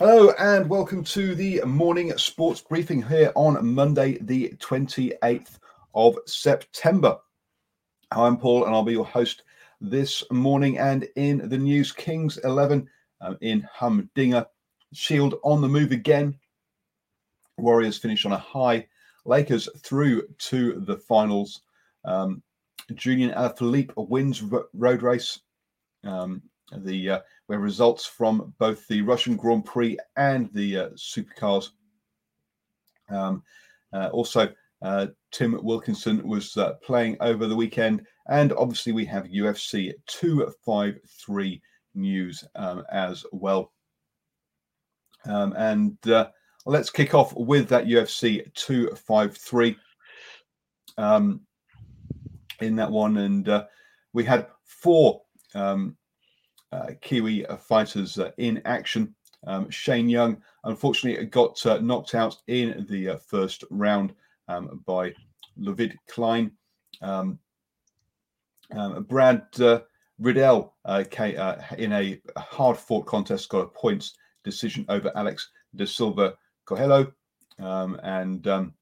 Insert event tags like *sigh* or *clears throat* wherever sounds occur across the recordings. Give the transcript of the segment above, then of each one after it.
Hello and welcome to the morning sports briefing here on Monday, the 28th of September. I'm Paul and I'll be your host this morning. And in the news, Kings 11 um, in Humdinger, Shield on the move again. Warriors finish on a high. Lakers through to the finals. Um, Julian Alaphilippe wins road race. Um, the uh, where results from both the Russian Grand Prix and the uh, supercars. Um, uh, also, uh, Tim Wilkinson was uh, playing over the weekend, and obviously we have UFC 253 news um, as well. Um, and let's kick off with that UFC 253 um, in that one, and uh, we had four um, Kiwi uh, fighters uh, in action. Um, Shane Young, unfortunately, got knocked out in the first round um, by Ludovit Klein. Um, um Brad Riddell in a hard fought contest got a points decision over Alex de Silva Coelho. Um, and um,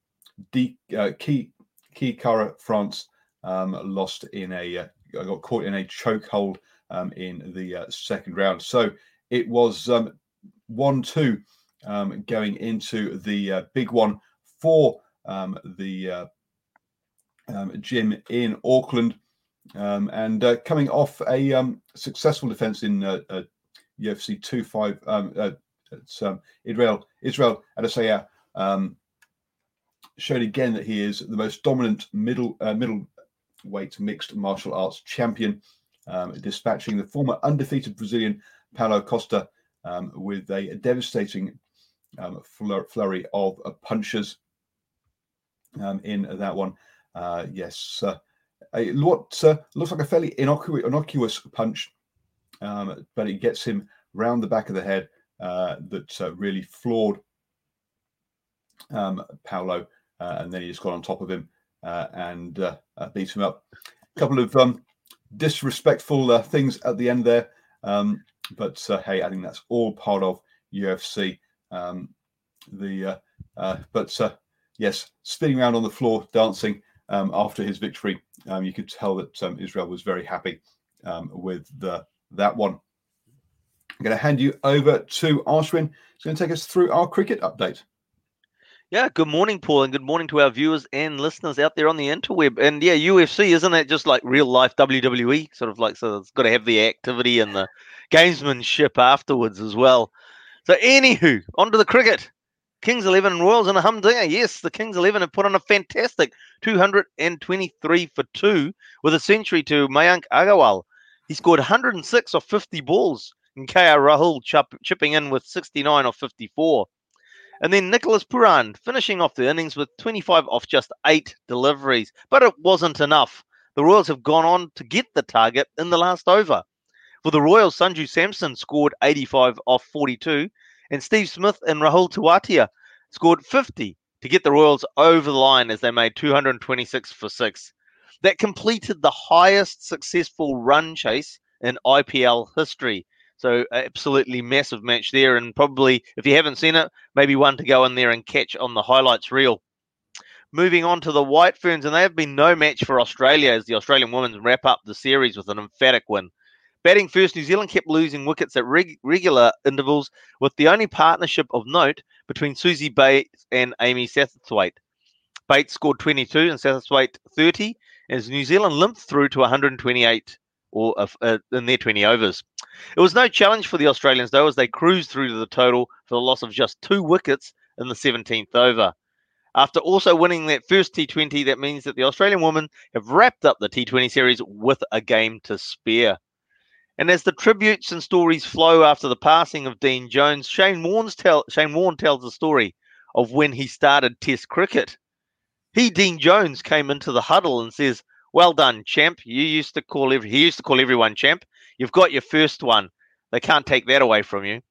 D, uh, Key, Key Kara France um, lost in a uh, got caught in a chokehold um, in the uh, second round. So it was um, 1 2 um, going into the uh, big one for um, the uh, um, gym in Auckland. Um, and uh, coming off a successful defense in UFC 2 5, it's Israel, Israel Adesanya showed again that he is the most dominant middle uh, middleweight mixed martial arts champion um, dispatching the former undefeated Brazilian Paulo Costa um, with a devastating um, flurry of uh, punches um, in that one. Uh, yes, uh, a, uh, looks like a fairly innocuous, innocuous punch, um, but it gets him round the back of the head uh, that uh, really floored um, Paulo, and then he just got on top of him and beat him up. A couple of um, disrespectful uh, things at the end there. Um, but uh, hey, I think that's all part of UFC. Um, the uh, uh, but uh, yes, spinning around on the floor, dancing um, after his victory, um, you could tell that um, Israel was very happy um, with the, that one. I'm going to hand you over to Ashwin. He's going to take us through our cricket update. Yeah, good morning, Paul, and good morning to our viewers and listeners out there on the interweb. And yeah, UFC, isn't it just like real life WWE? Sort of like, so it's got to have the activity and the gamesmanship afterwards as well. So, anywho, onto the cricket. Kings 11 and Royals in a humdinger. Yes, the Kings 11 have put on a fantastic 223 for two with a century to Mayank Agarwal. He scored 106 off 50 balls, and KL Rahul chipping in with 69 off 54. And then Nicholas Pooran finishing off the innings with 25 off just eight deliveries. But it wasn't enough. The Royals have gone on to get the target in the last over. For the Royals, Sanju Samson scored 85 off 42, and Steve Smith and Rahul Tewatia scored 50 to get the Royals over the line as they made 226 for six. That completed the highest successful run chase in IPL history. So, absolutely massive match there. And probably, if you haven't seen it, maybe one to go in there and catch on the highlights reel. Moving on to the White Ferns, and they have been no match for Australia as the Australian women wrap up the series with an emphatic win. Batting first, New Zealand kept losing wickets at reg- regular intervals, with the only partnership of note between Suzie Bates and Amy Satterthwaite. Bates scored 22 and Satterthwaite 30, as New Zealand limped through to 128 or uh, in their 20 overs. It was no challenge for the Australians, though, as they cruised through to the total for the loss of just two wickets in the 17th over. After also winning that first T20, that means that the Australian women have wrapped up the T20 series with a game to spare. And as the tributes and stories flow after the passing of Dean Jones, Shane, Warne's tell, Shane Warne tells the story of when he started Test cricket. He, Dean Jones, came into the huddle and says, "Well done, champ. You used to call every he used to call everyone champ. You've got your first one. They can't take that away from you."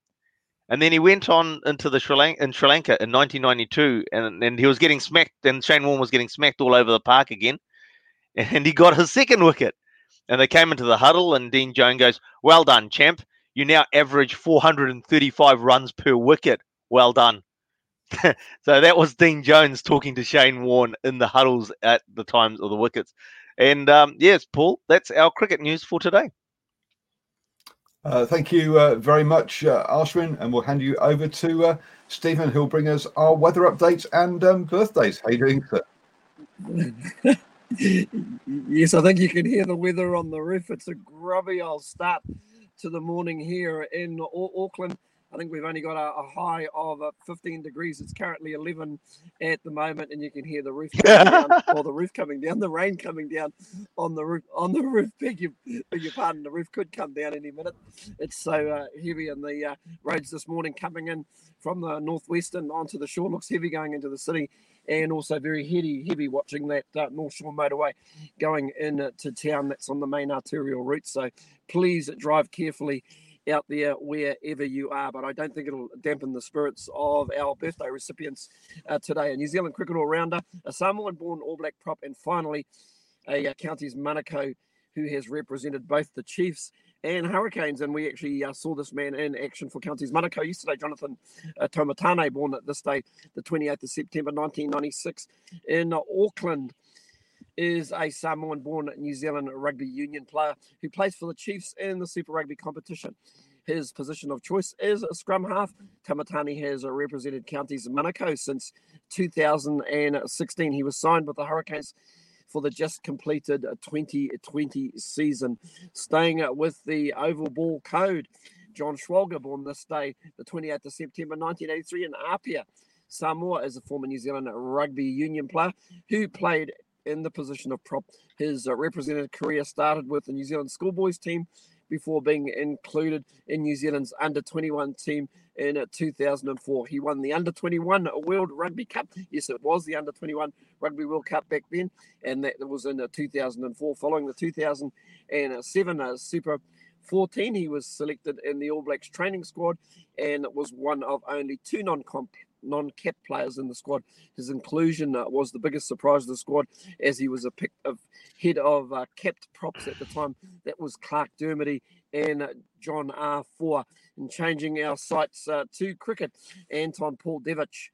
And then he went on into the Sri Lanka, in Sri Lanka in 1992, and, and he was getting smacked, and Shane Warne was getting smacked all over the park again, *laughs* and he got his second wicket. And they came into the huddle, and Dean Jones goes, "Well done, champ. You now average 435 runs per wicket. Well done." *laughs* so that was Dean Jones talking to Shane Warne in the huddles at the times of the wickets. And um, yes, Paul, that's our cricket news for today. Uh, thank you uh, very much, uh, Ashwin, and we'll hand you over to uh, Stephen, who'll bring us our weather updates and um, birthdays. How are you doing, sir? *laughs* yes, I think you can hear the weather on the roof. It's a grubby old start to the morning here in Auckland. I think we've only got a, a high of uh, 15 degrees. It's currently 11 at the moment, and you can hear the roof *laughs* coming down, or the roof coming down, the rain coming down on the roof. On the *laughs* roof, beg your, beg your pardon, the roof could come down any minute. It's so uh, heavy, and the uh, roads this morning coming in from the northwestern onto the shore looks heavy going into the city, and also very heavy, heavy watching that uh, North Shore motorway going into town. That's on the main arterial route. So please drive carefully out there wherever you are. But I don't think it'll dampen the spirits of our birthday recipients uh, today. A New Zealand cricket all rounder, a Samoan born All Black prop, and finally a, a uh, Counties Manukau who has represented both the Chiefs and Hurricanes. And we actually uh, saw this man in action for Counties Manukau yesterday. Jonathan uh, Taumateine, born at this day, the 28th of September 1996 in Auckland is a Samoan born New Zealand rugby union player who plays for the Chiefs in the Super Rugby competition. His position of choice is a scrum half. Taumateine has represented counties Manukau since 2016. He was signed with the Hurricanes for the just completed 2020 season, staying with the oval ball code. John Schwalger, born this day, the 28th of September 1983 in Apia, Samoa, is a former New Zealand rugby union player who played in the position of prop. His uh, representative career started with the New Zealand schoolboys team before being included in New Zealand's under 21 team in uh, 2004. He won the under 21 World Rugby Cup. Yes, it was the under 21 Rugby World Cup back then, and that was in uh, 2004. Following the 2007 uh, Super 14, he was selected in the All Blacks training squad and was one of only two non non-capped players in the squad. His inclusion uh, was the biggest surprise of the squad, as he was a pick of head of uh, capped props at the time. That was Clark Dermody and uh, John R. Four. And changing our sights uh, to cricket, Anton Paul Devcich.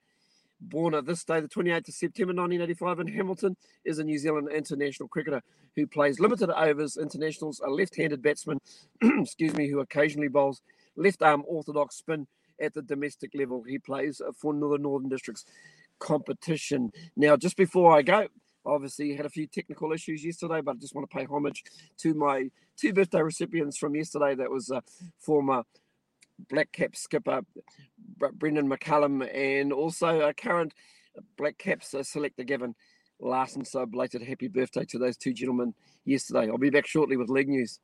Born this day, the 28th of September 1985 in Hamilton, is a New Zealand international cricketer who plays limited overs internationals, a left-handed batsman, *clears throat* excuse me, who occasionally bowls left-arm orthodox spin at the domestic level. He plays for the Northern Districts competition. Now, just before I go, obviously had a few technical issues yesterday, but I just want to pay homage to my two birthday recipients from yesterday. That was uh, former Black Cap skipper Brendon McCullum and also a current Black Caps uh, selector Gavin Larsen. So, belated happy birthday to those two gentlemen yesterday. I'll be back shortly with leg news.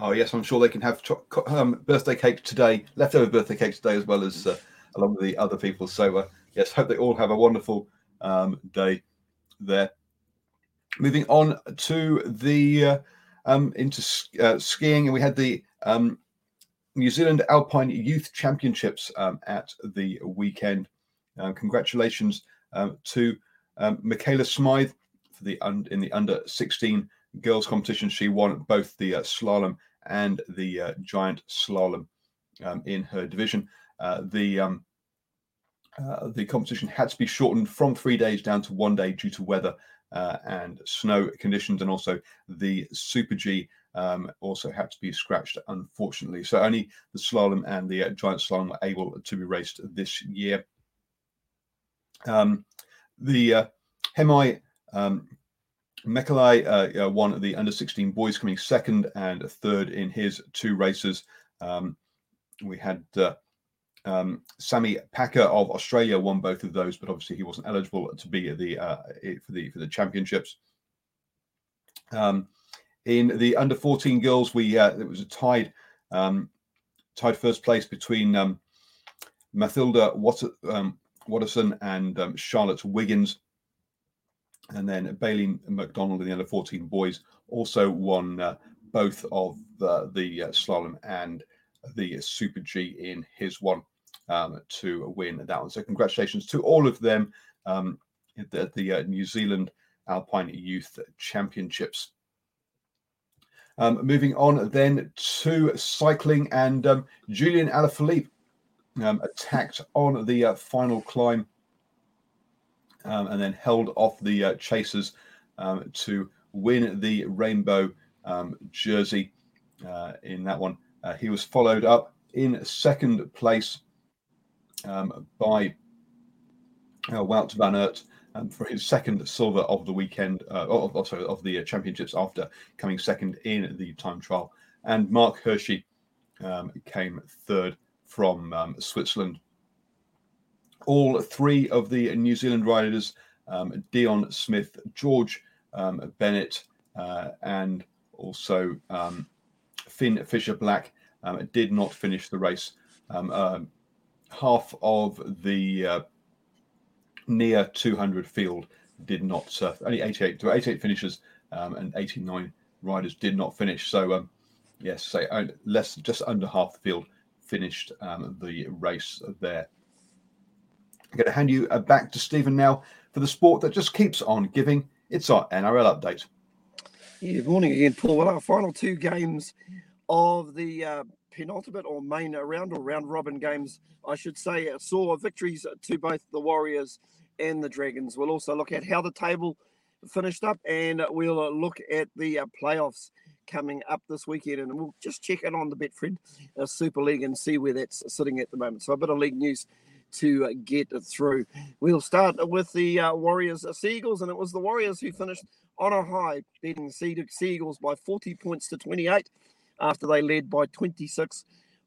Oh yes, I'm sure they can have cho- um, birthday cake today, leftover birthday cake today, as well as uh, along with the other people. So uh, yes, hope they all have a wonderful um, day there. Moving on to the uh, um, into uh, skiing, and we had the um, New Zealand Alpine Youth Championships um, at the weekend, Um, congratulations um, to Michaela Smythe for the un- in the under 16 girls competition. She won both the uh, slalom and the uh, giant slalom um, in her division. Uh, the um, uh, the competition had to be shortened from three days down to one day due to weather uh, and snow conditions, and also the Super G um, also had to be scratched, unfortunately. So only the slalom and the giant slalom were able to be raced this year. Um, the uh, Hemai um, Mekalai uh, uh, won the under 16 boys, coming second and third in his two races. Um, we had uh, um, Sammy Packer of Australia won both of those, but obviously he wasn't eligible to be the uh, for the for the championships. Um, in the under 14 girls, we uh, it was a tied um, tied first place between um, Mathilda Water, um, Watterson and Charlotte Wiggins. And then Bailey McDonald in the under 14 boys also won uh, both of the, the uh, slalom and the Super G in his one um, to win that one. So congratulations to all of them um, at the, the uh, New Zealand Alpine Youth Championships. Um, moving on then to cycling, and um, Julian Alaphilippe um, attacked on the uh, final climb um, and then held off the uh, chasers um, to win the rainbow um, jersey uh, in that one. Uh, he was followed up in second place by uh, Wout van Aert um, for his second silver of the weekend, uh, also of the uh, championships after coming second in the time trial. And Marc Hirschi um, came third from um, Switzerland. All three of the New Zealand riders, um, Dion Smith, George um, Bennett, uh, and also um, Finn Fisher Black, did not finish the race. Uh, half of the uh, near 200 field did not surf. Only 88 to 88 finishers um, and 89 riders did not finish. So um, yes, say less, just under half the field finished um, the race there. I'm going to hand you uh, back to Stephen now for the sport that just keeps on giving. It's our NRL update. Yeah, good morning again, Paul. Well, our final two games of the uh, penultimate or main round or round robin games, I should say, saw victories to both the Warriors and the Dragons. We'll also look at how the table finished up and we'll look at the uh, playoffs coming up this weekend and we'll just check in on the Betfred uh, Super League and see where that's sitting at the moment. So a bit of league news to uh, get through. We'll start with the uh, Warriors uh, Seagulls, and it was the Warriors who finished on a high, beating the Seagulls by 40 points to 28 after they led by 26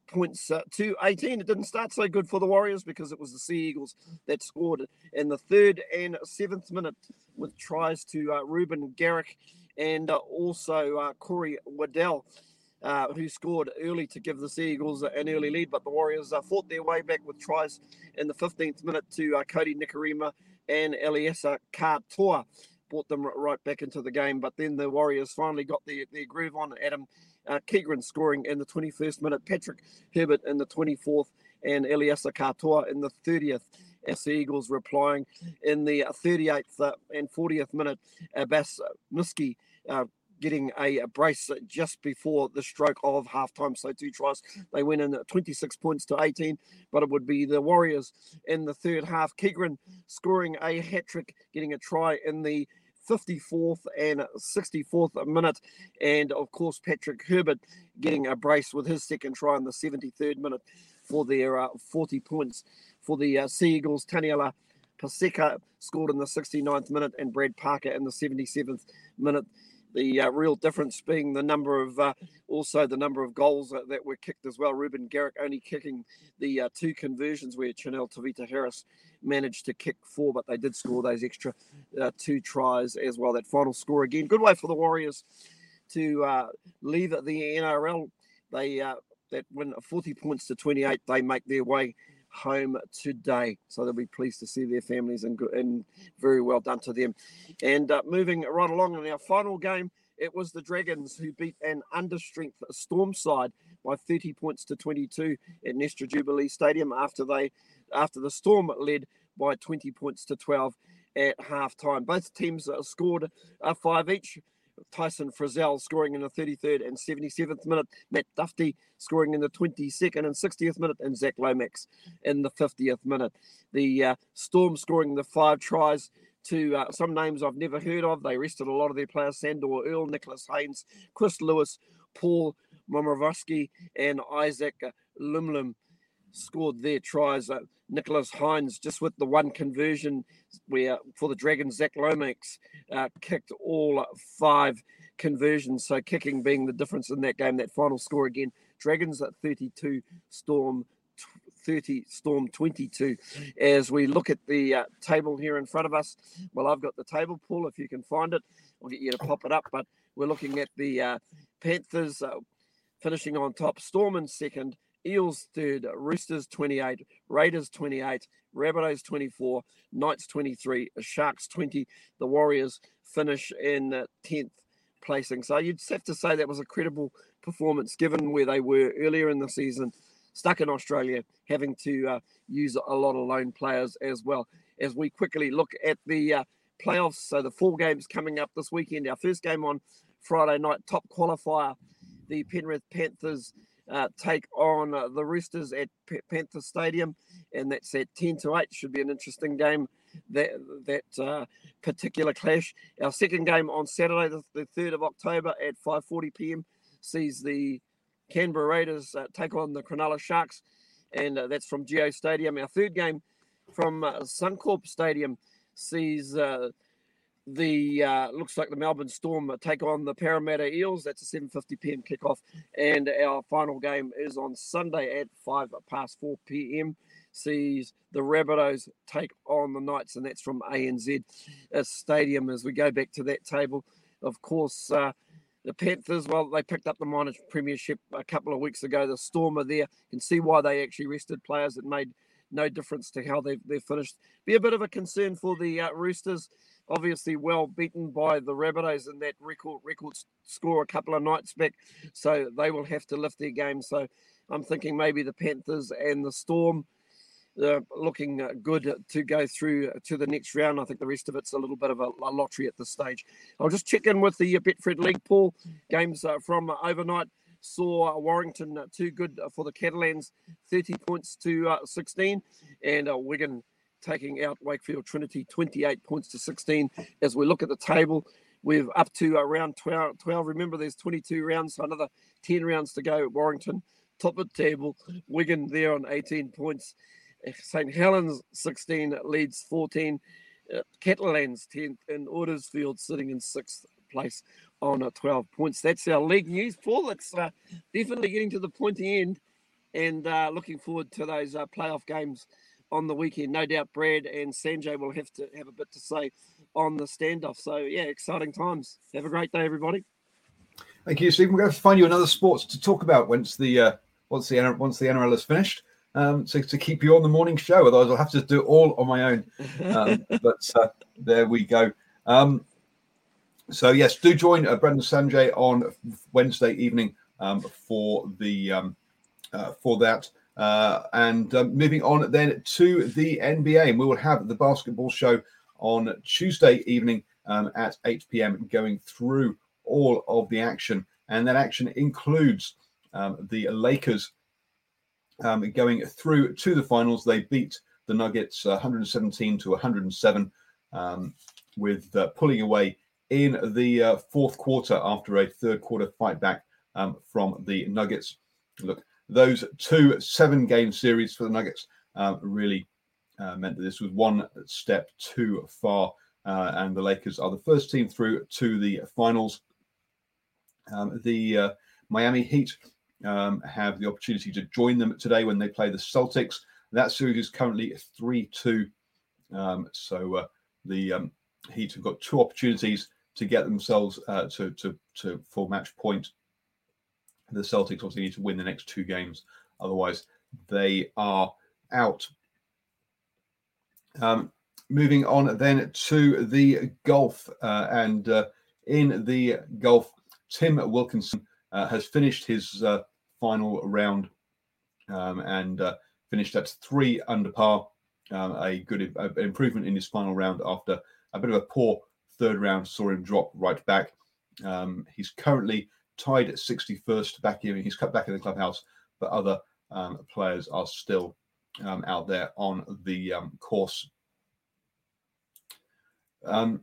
points uh, to 18. It didn't start so good for the Warriors because it was the Sea Eagles that scored in the third and seventh minute with tries to uh, Reuben Garrick and uh, also uh, Corey Waddell. Uh, who scored early to give the Eagles an early lead, but the Warriors uh, fought their way back with tries in the 15th minute to uh, Kodi Nikorima and Eliesa Katoa brought them right back into the game. But then the Warriors finally got their, their groove on. Adam uh, Keighran scoring in the 21st minute, Patrick Herbert in the 24th, and Eliesa Katoa in the 30th. As the Eagles replying in the 38th uh, and 40th minute, Abbas Miski uh, getting a, a, brace just before the stroke of halftime. So two tries. They went in at 26 points to 18, but it would be the Warriors in the third half. Keighran scoring a hat trick, getting a try in the 54th and 64th minute. And of course, Patrick Herbert getting a brace with his second try in the 73rd minute for their uh, 40 points. For the uh, Sea Eagles, Taniela Paseka scored in the 69th minute and Brad Parker in the 77th minute the uh, real difference being the number of uh, also the number of goals that, that, were kicked as well. Reuben Garrick only kicking the uh, two conversions where Chanel Tavita Harris managed to kick four, but they did score those extra uh, two tries as well. That final score again, good way for the Warriors to uh, leave the NRL. They uh, that win 40 points to 28, they make their way home today. So they'll be pleased to see their families and, and very well done to them. And uh, moving right along in our final game, it was the Dragons who beat an understrength Storm side by 30 points to 22 at Nestor Jubilee Stadium after they after the Storm led by 20 points to 12 at half time. Both teams scored a five each. Tyson Frizell scoring in the 33rd and 77th minute, Matt Dufty scoring in the 22nd and 60th minute, and Zach Lomax in the 50th minute. The uh, Storm scoring the five tries to uh, some names I've never heard of. They rested a lot of their players Sandor Earl, Nicholas Hynes, Chris Lewis, Paul Momirovski, and Isaac Lumelume scored their tries. Uh, Nicholas Hynes just with the one conversion where for the Dragons, Zach Lomax uh, kicked all five conversions. So kicking being the difference in that game, that final score again. Dragons at 32, Storm 30, Storm 22. As we look at the uh, table here in front of us, well, I've got the table, Paul, if you can find it. I'll get you to pop it up. But we're looking at the uh, Panthers uh, finishing on top, Storm in second, Eels third, Roosters 28, Raiders 28, Rabbitohs 24, Knights 23, Sharks 20. The Warriors finish in 10th placing. So you'd have to say that was a credible performance given where they were earlier in the season, stuck in Australia, having to uh, use a lot of lone players as well. As we quickly look at the uh, playoffs, so the four games coming up this weekend. Our first game on Friday night, top qualifier, the Penrith Panthers uh, take on uh, the Roosters at P- Panther Stadium, and that's at 10 to 8. Should be an interesting game, that, that uh, particular clash. Our second game on Saturday, the, the 3rd of October at 5.40 p.m. sees the Canberra Raiders uh, take on the Cronulla Sharks, and uh, that's from GIO Stadium. Our third game from Suncorp Stadium sees the uh, looks like the Melbourne Storm take on the Parramatta Eels. That's a 7:50 p.m. kickoff, and our final game is on Sunday at five past 4 p.m. Sees the Rabbitohs take on the Knights, and that's from ANZ Stadium. As we go back to that table, of course. Uh, the Panthers, well, they picked up the minor premiership a couple of weeks ago. The Storm are there. You can see why they actually rested players. It made no difference to how they've, they've finished. Be a bit of a concern for the uh, Roosters obviously well beaten by the Rabbitohs in that record record score a couple of nights back. So they will have to lift their game. So I'm thinking maybe the Panthers and the Storm uh, looking uh, good to go through to the next round. I think the rest of it's a little bit of a, lottery at this stage. I'll just check in with the uh, Betfred League pool games from overnight. Saw Warrington too good for the Catalans, 30 points to uh, 16, and Wigan taking out Wakefield Trinity 28 points to 16. As we look at the table, we're up to around 12. 12. Remember, there's 22 rounds, so another 10 rounds to go. Warrington, top of the table. Wigan there on 18 points. St. Helens 16, Leeds 14, uh, Catalans 10th, and Huddersfield sitting in sixth place on uh, 12 points. That's our league news, Paul. It's uh, definitely getting to the pointy end and uh, looking forward to those uh, playoff games on the weekend. No doubt Brad and Sanjay will have to have a bit to say on the standoff. So yeah, exciting times. Have a great day, everybody. Thank you, Stephen. We're going to find you another sports to talk about once the uh, once the once the NRL is finished. Um, to, to keep you on the morning show, otherwise I'll have to do it all on my own. Um, *laughs* but uh, there we go. Um, so yes, do join uh, Brendan Sanjay on Wednesday evening um, for the um, uh, for that. Uh, and um, moving on then to the NBA, and we will have the basketball show on Tuesday evening um, at 8 p.m. going through all of the action. And that action includes um, the Lakers um, going through to the finals. They beat the Nuggets uh, 117 to 107 um, with uh, pulling away in the uh, fourth quarter after a third quarter fight back um, from the Nuggets. Look, those two seven game series for the Nuggets um, really uh, meant that this was one step too far. Uh, and the Lakers are the first team through to the finals. Um, the uh, Miami Heat um, have the opportunity to join them today when they play the Celtics. That series is currently 3 2. Um, so uh, the um, Heat have got two opportunities to get themselves uh, to, to, to full match point the Celtics obviously need to win the next two games, otherwise they are out. Um, moving on then to the golf, uh, and uh, in the golf, Tim Wilkinson uh, has finished his uh, final round um, and uh, finished at three under par um, a good a, improvement in his final round after a bit of a poor third round saw him drop right back. Um, he's currently tied at 61st back here. He's cut back in the clubhouse, but other um, players are still um, out there on the um, course. Um,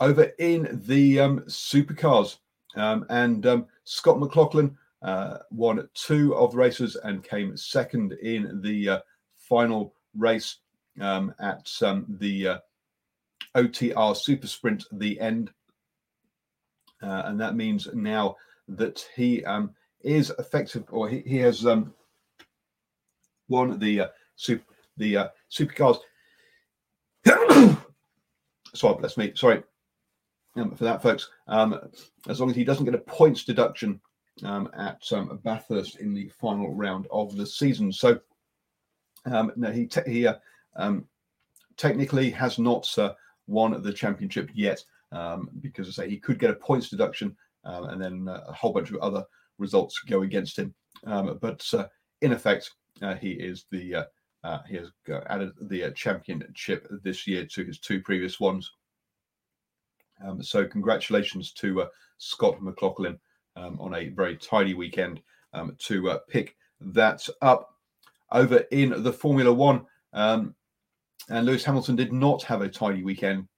over in the um, supercars, and Scott McLaughlin uh, won two of the races and came second in the uh, final race at the uh, OTR Super Sprint, the end. Uh, and that means now that he um, is effective, or he, he has um, won the uh, super, the uh, supercars. *coughs* sorry, bless me. Sorry um, for that, folks. Um, as long as he doesn't get a points deduction um, at um, Bathurst in the final round of the season. So, um, no, he te- he uh, um, technically has not uh, won the championship yet um, because I say he could get a points deduction um, and then uh, a whole bunch of other results go against him. Um, but uh, in effect, uh, he is the he has added the championship this year to his two previous ones. Um, so congratulations to Scott McLaughlin um, on a very tidy weekend um, to pick that up. Over in the Formula One, um, and Lewis Hamilton did not have a tidy weekend.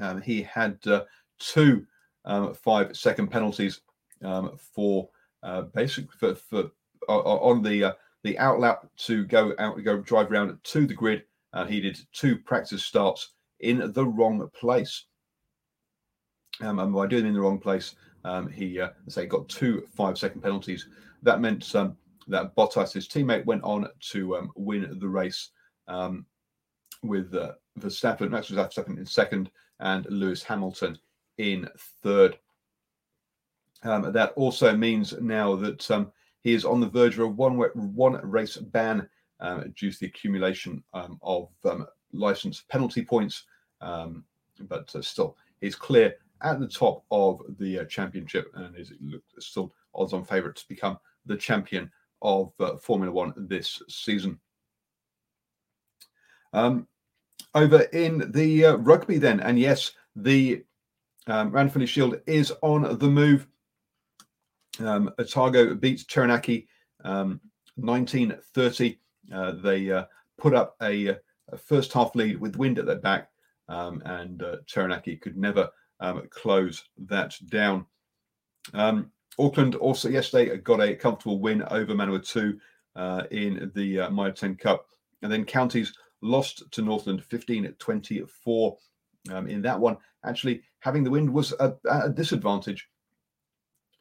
Um, he had uh, two um, five second penalties um, for uh, basically for, for uh, on the uh, the outlap to go out go drive around to the grid. he did two practice starts in the wrong place. Um, and by doing in the wrong place, um, he uh, say got two five second penalties. That meant um, that Bottas, his teammate, went on to um, win the race. Um, with uh, Verstappen, Max Verstappen in second, and Lewis Hamilton in third. Um, that also means now that um, he is on the verge of a one one race ban um, due to the accumulation um, of um, license penalty points. Um, but uh, still, he's clear at the top of the uh, championship and is still odds-on favourite to become the champion of uh, Formula One this season. Um, over in the uh, rugby, then, and yes, the um, Ranfurly Shield is on the move. Um, Otago beats Taranaki um, 1930. Uh, they uh, put up a, a, first half lead with wind at their back, um, and uh, Taranaki could never um, close that down. Um, Auckland also yesterday got a comfortable win over Manawatu uh, in the uh, Mitre 10 Cup. And then counties lost to Northland 15 24 um, in that one. Actually, having the wind was a, a disadvantage.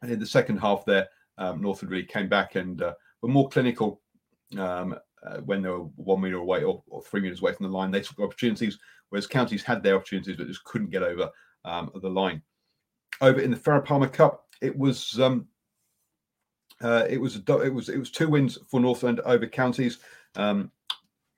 And in the second half, there, um, Northland really came back and uh, were more clinical um, uh, when they were one meter away or, or, three meters away from the line. They took opportunities, whereas counties had their opportunities but just couldn't get over um, the line. Over in the Farah Palmer Cup, it was um, uh, it was a, it was it was two wins for Northland over counties. Um,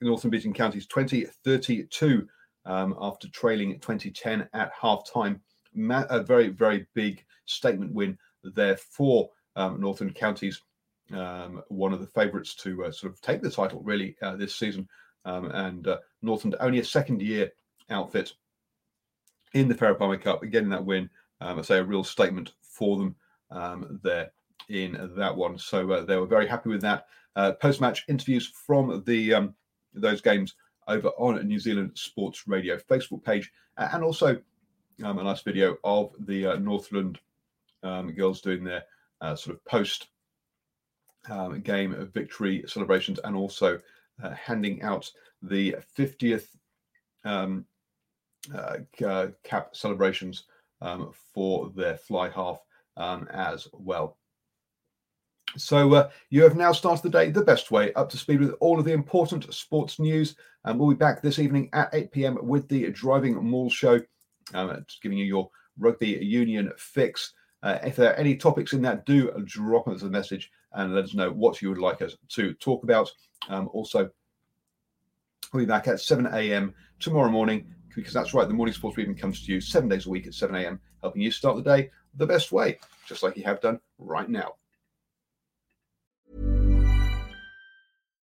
Northern beating counties 20 32 um, after trailing 2010 at half time. a very, very big statement win there for um, Northern counties. Um, one of the favourites to uh, sort of take the title really uh, this season. Um, and uh, Northern only a second year outfit in the Farah Palmer Cup, getting that win. Um, I say a real statement for them there in that one. So uh, they were very happy with that. Uh, Post match interviews from the um, those games over on New Zealand Sports Radio Facebook page, and also um, a nice video of the uh, Northland um, girls doing their uh, sort of post um, game victory celebrations, and also uh, handing out the 50th um, uh, cap celebrations um, for their fly half um, as well. So uh, you have now started the day the best way, up to speed with all of the important sports news. And we'll be back this evening at 8 p.m. with the Driving Maul Show, um, just giving you your rugby union fix. Uh, if there are any topics in that, do drop us a message and let us know what you would like us to talk about. Um, also, we'll be back at 7 a.m. tomorrow morning because that's right, the morning sports briefing comes to you seven days a week at 7 a.m., helping you start the day the best way, just like you have done right now.